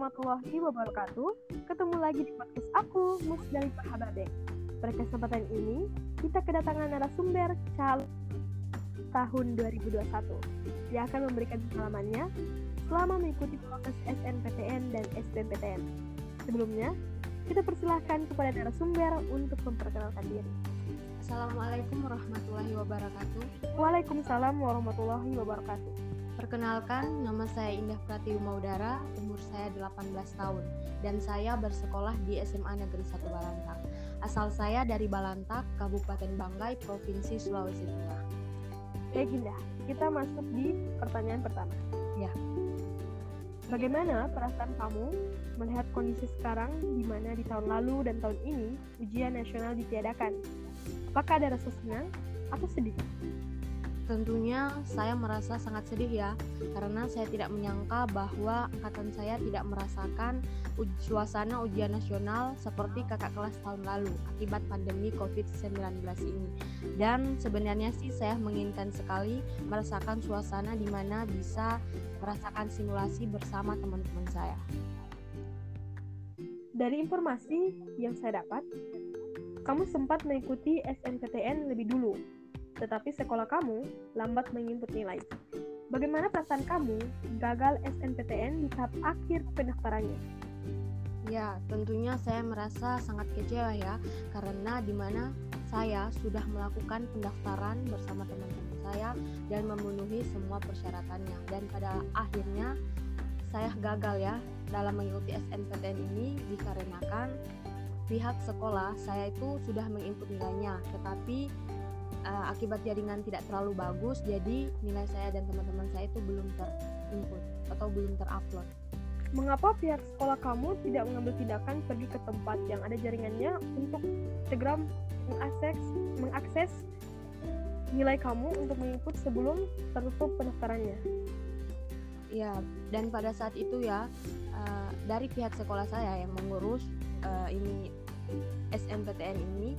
warahmatullahi wabarakatuh. Ketemu lagi di podcast aku, Mus dari Pahabade. Pada kesempatan ini, kita kedatangan narasumber calon tahun 2021 yang akan memberikan pengalamannya selama mengikuti proses SNPTN dan SBMPTN. Sebelumnya, kita persilahkan kepada narasumber untuk memperkenalkan diri. Assalamualaikum warahmatullahi wabarakatuh. Waalaikumsalam warahmatullahi wabarakatuh. Perkenalkan, nama saya Indah Pratiwi Maudara, umur saya 18 tahun, dan saya bersekolah di SMA Negeri 1 Balantak. Asal saya dari Balantak, Kabupaten Banggai, Provinsi Sulawesi Tengah. Baik Indah, kita masuk di pertanyaan pertama. Ya. Bagaimana perasaan kamu melihat kondisi sekarang di mana di tahun lalu dan tahun ini ujian nasional ditiadakan? Apakah ada rasa senang atau sedih? Tentunya saya merasa sangat sedih ya, karena saya tidak menyangka bahwa angkatan saya tidak merasakan suasana ujian nasional seperti kakak kelas tahun lalu akibat pandemi COVID-19 ini. Dan sebenarnya sih saya menginginkan sekali merasakan suasana di mana bisa merasakan simulasi bersama teman-teman saya. Dari informasi yang saya dapat, kamu sempat mengikuti SNPTN lebih dulu tetapi sekolah kamu lambat menginput nilai. Bagaimana perasaan kamu gagal SNPTN di tahap akhir pendaftarannya? Ya, tentunya saya merasa sangat kecewa ya, karena di mana saya sudah melakukan pendaftaran bersama teman-teman saya dan memenuhi semua persyaratannya. Dan pada akhirnya saya gagal ya dalam mengikuti SNPTN ini dikarenakan pihak sekolah saya itu sudah menginput nilainya, tetapi uh, akibat jaringan tidak terlalu bagus jadi nilai saya dan teman-teman saya itu belum terinput atau belum terupload Mengapa pihak sekolah kamu tidak mengambil tindakan pergi ke tempat yang ada jaringannya untuk segera mengakses, mengakses nilai kamu untuk menginput sebelum tertutup pendaftarannya? Ya, dan pada saat itu ya uh, dari pihak sekolah saya yang mengurus uh, ini SNPTN ini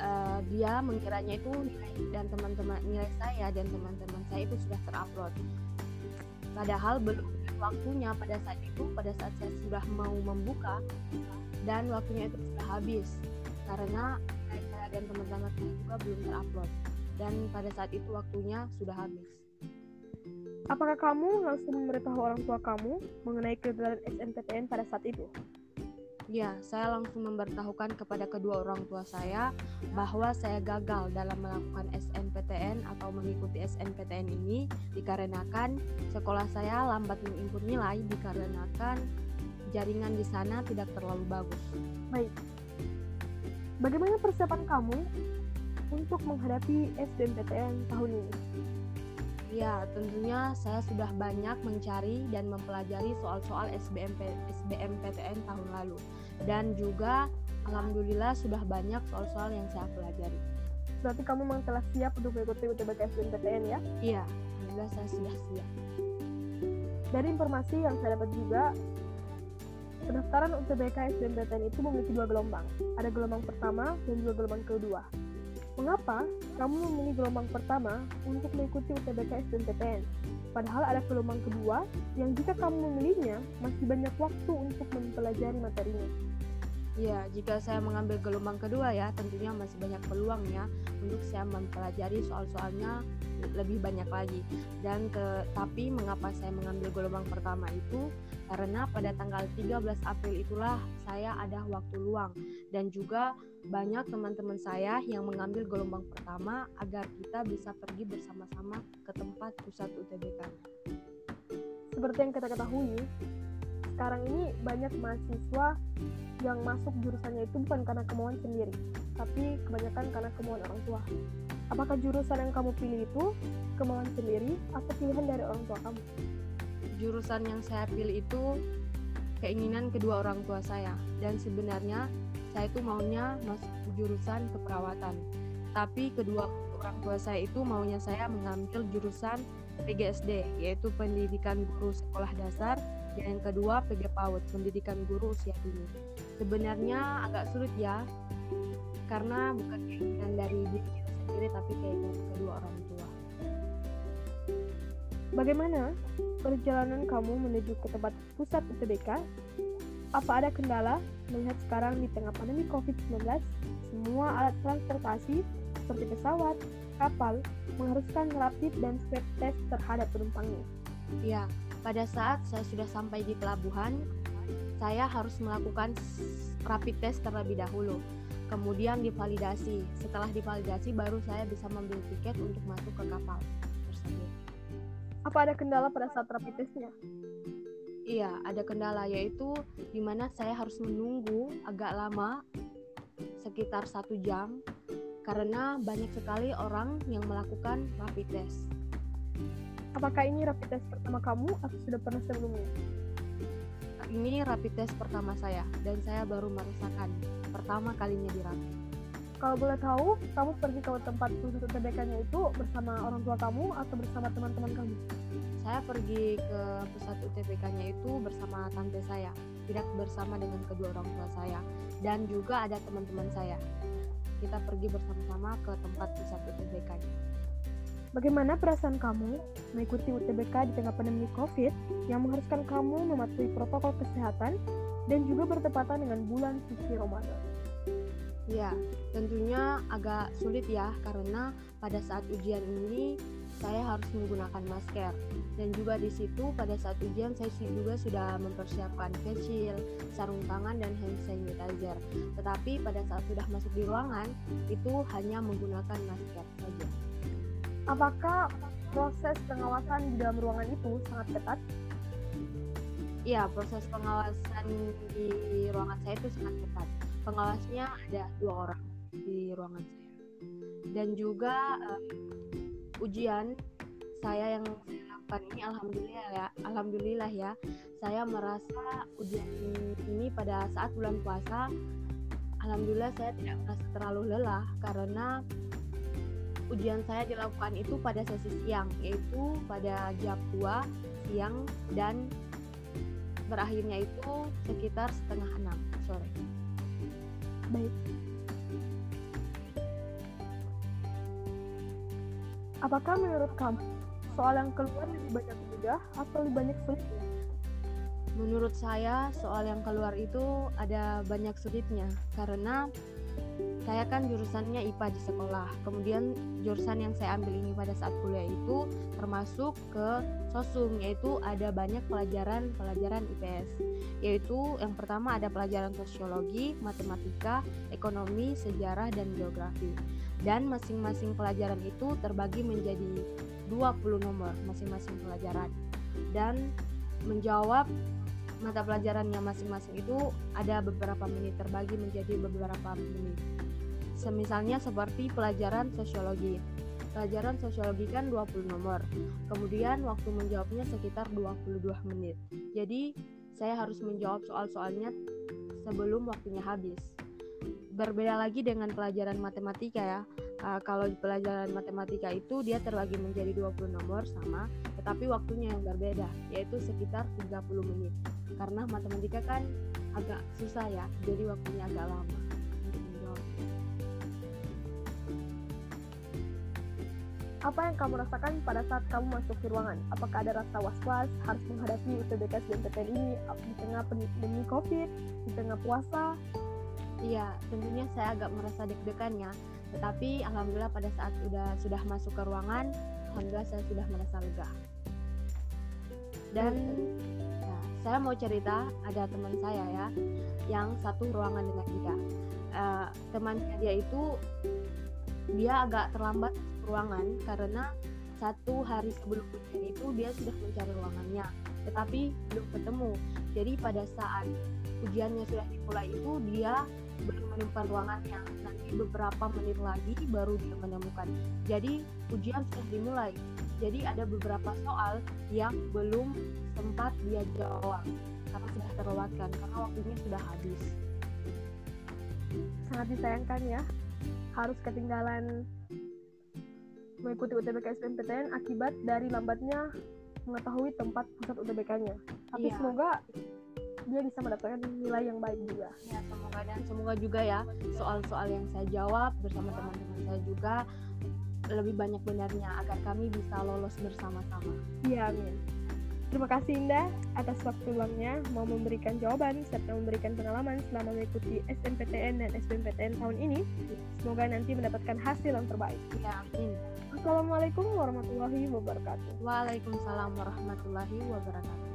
uh, dia mengiranya itu nilai dan teman-teman nilai saya dan teman-teman saya itu sudah terupload. Padahal belum waktunya pada saat itu pada saat saya sudah mau membuka dan waktunya itu sudah habis karena saya dan teman-teman saya juga belum terupload dan pada saat itu waktunya sudah habis. Apakah kamu langsung memberitahu orang tua kamu mengenai kegagalan SNPTN pada saat itu? Ya, saya langsung memberitahukan kepada kedua orang tua saya bahwa saya gagal dalam melakukan SNPTN atau mengikuti SNPTN ini dikarenakan sekolah saya lambat menginput nilai dikarenakan jaringan di sana tidak terlalu bagus. Baik. Bagaimana persiapan kamu untuk menghadapi SBMPTN tahun ini? Ya, tentunya saya sudah banyak mencari dan mempelajari soal-soal SBMP, SBMPTN tahun lalu. Dan juga alhamdulillah sudah banyak soal-soal yang saya pelajari. Berarti kamu memang telah siap untuk mengikuti UTBK SBMPTN ya? Iya, alhamdulillah saya sudah siap. Dari informasi yang saya dapat juga, pendaftaran UTBK SBMPTN itu memiliki dua gelombang. Ada gelombang pertama dan juga gelombang kedua. Mengapa kamu memilih gelombang pertama untuk mengikuti UTBK SBMPTN? Padahal ada gelombang kedua yang jika kamu memilihnya masih banyak waktu untuk mempelajari materinya. Ya, jika saya mengambil gelombang kedua ya, tentunya masih banyak peluang ya untuk saya mempelajari soal-soalnya lebih banyak lagi. Dan ke tapi mengapa saya mengambil gelombang pertama itu? Karena pada tanggal 13 April itulah saya ada waktu luang dan juga banyak teman-teman saya yang mengambil gelombang pertama agar kita bisa pergi bersama-sama ke tempat pusat UTBK. Seperti yang kita ketahui, sekarang ini banyak mahasiswa yang masuk jurusannya itu bukan karena kemauan sendiri, tapi kebanyakan karena kemauan orang tua. Apakah jurusan yang kamu pilih itu kemauan sendiri atau pilihan dari orang tua kamu? Jurusan yang saya pilih itu keinginan kedua orang tua saya dan sebenarnya saya itu maunya masuk jurusan keperawatan. Tapi kedua orang tua saya itu maunya saya mengambil jurusan PGSD yaitu pendidikan guru sekolah dasar dan yang kedua PG PAUD pendidikan guru usia dini. Sebenarnya agak sulit ya karena bukan keinginan dari diri kita sendiri tapi keinginan kedua orang tua. Bagaimana perjalanan kamu menuju ke tempat pusat UTBK, apa ada kendala melihat sekarang di tengah pandemi COVID-19, semua alat transportasi seperti pesawat, kapal mengharuskan rapid dan swab test terhadap penumpangnya? Ya, pada saat saya sudah sampai di pelabuhan, saya harus melakukan rapid test terlebih dahulu. Kemudian divalidasi. Setelah divalidasi baru saya bisa membeli tiket untuk masuk ke kapal tersebut. Apa ada kendala pada saat rapid testnya? Iya, ada kendala yaitu di mana saya harus menunggu agak lama sekitar satu jam karena banyak sekali orang yang melakukan rapid test. Apakah ini rapid test pertama kamu atau sudah pernah sebelumnya? Ini rapid test pertama saya dan saya baru merasakan pertama kalinya di rapid. Kalau boleh tahu, kamu pergi ke tempat khusus UTBK-nya itu bersama orang tua kamu atau bersama teman-teman kamu? Saya pergi ke pusat UTBK-nya itu bersama tante saya, tidak bersama dengan kedua orang tua saya, dan juga ada teman-teman saya. Kita pergi bersama-sama ke tempat pusat UTBK-nya. Bagaimana perasaan kamu mengikuti UTBK di tengah pandemi COVID yang mengharuskan kamu mematuhi protokol kesehatan dan juga bertepatan dengan bulan suci Ramadan? Ya, tentunya agak sulit ya karena pada saat ujian ini saya harus menggunakan masker dan juga di situ pada saat ujian saya juga sudah mempersiapkan shield, sarung tangan dan hand sanitizer. Tetapi pada saat sudah masuk di ruangan itu hanya menggunakan masker saja. Apakah proses pengawasan di dalam ruangan itu sangat ketat? Iya, proses pengawasan di ruangan saya itu sangat ketat. Pengawasnya ada dua orang di ruangan saya. Dan juga um, ujian saya yang saya lakukan ini alhamdulillah ya, alhamdulillah ya. Saya merasa ujian ini pada saat bulan puasa alhamdulillah saya tidak merasa terlalu lelah karena ujian saya dilakukan itu pada sesi siang, yaitu pada jam 2 siang dan berakhirnya itu sekitar setengah enam sore. Baik. Apakah menurut kamu soal yang keluar lebih banyak mudah atau lebih banyak sulitnya? Menurut saya soal yang keluar itu ada banyak sulitnya karena saya kan jurusannya IPA di sekolah. Kemudian jurusan yang saya ambil ini pada saat kuliah itu termasuk ke sosum yaitu ada banyak pelajaran-pelajaran IPS. Yaitu yang pertama ada pelajaran sosiologi, matematika, ekonomi, sejarah dan geografi. Dan masing-masing pelajaran itu terbagi menjadi 20 nomor masing-masing pelajaran. Dan menjawab mata pelajarannya masing-masing itu ada beberapa menit terbagi menjadi beberapa menit. Semisalnya seperti pelajaran sosiologi. Pelajaran sosiologi kan 20 nomor. Kemudian waktu menjawabnya sekitar 22 menit. Jadi saya harus menjawab soal-soalnya sebelum waktunya habis. Berbeda lagi dengan pelajaran matematika ya. Uh, kalau di pelajaran matematika itu dia terbagi menjadi 20 nomor sama, tetapi waktunya yang berbeda, yaitu sekitar 30 menit. Karena matematika kan agak susah ya, jadi waktunya agak lama. Apa yang kamu rasakan pada saat kamu masuk ke ruangan? Apakah ada rasa was-was harus menghadapi UTBK SBMPTN ini di tengah pandemi COVID, di tengah puasa? Iya, tentunya saya agak merasa deg-degan ya. Tetapi alhamdulillah pada saat sudah sudah masuk ke ruangan, alhamdulillah saya sudah merasa lega. Dan ya, saya mau cerita ada teman saya ya yang satu ruangan dengan kita. Uh, temannya dia itu dia agak terlambat ruangan karena satu hari sebelum ujian itu dia sudah mencari ruangannya, tetapi belum ketemu. Jadi pada saat ujiannya sudah dimulai itu dia belum menemukan ruangannya. Nanti beberapa menit lagi baru dia menemukan. Jadi ujian sudah dimulai. Jadi ada beberapa soal yang belum sempat dia jawab karena sudah terlewatkan karena waktunya sudah habis. Sangat disayangkan ya, harus ketinggalan mengikuti UTBK SNMPTN akibat dari lambatnya mengetahui tempat pusat UTBK-nya. Tapi iya. semoga dia bisa mendapatkan nilai yang baik juga. Ya, semoga dan semoga juga ya soal-soal yang saya jawab bersama teman-teman saya juga lebih banyak benarnya agar kami bisa lolos bersama-sama. Iya, amin. Terima kasih Indah atas waktu luangnya mau memberikan jawaban serta memberikan pengalaman selama mengikuti SNPTN dan SBMPTN tahun ini. Semoga nanti mendapatkan hasil yang terbaik. Ya, amin. Assalamualaikum warahmatullahi wabarakatuh. Waalaikumsalam warahmatullahi wabarakatuh.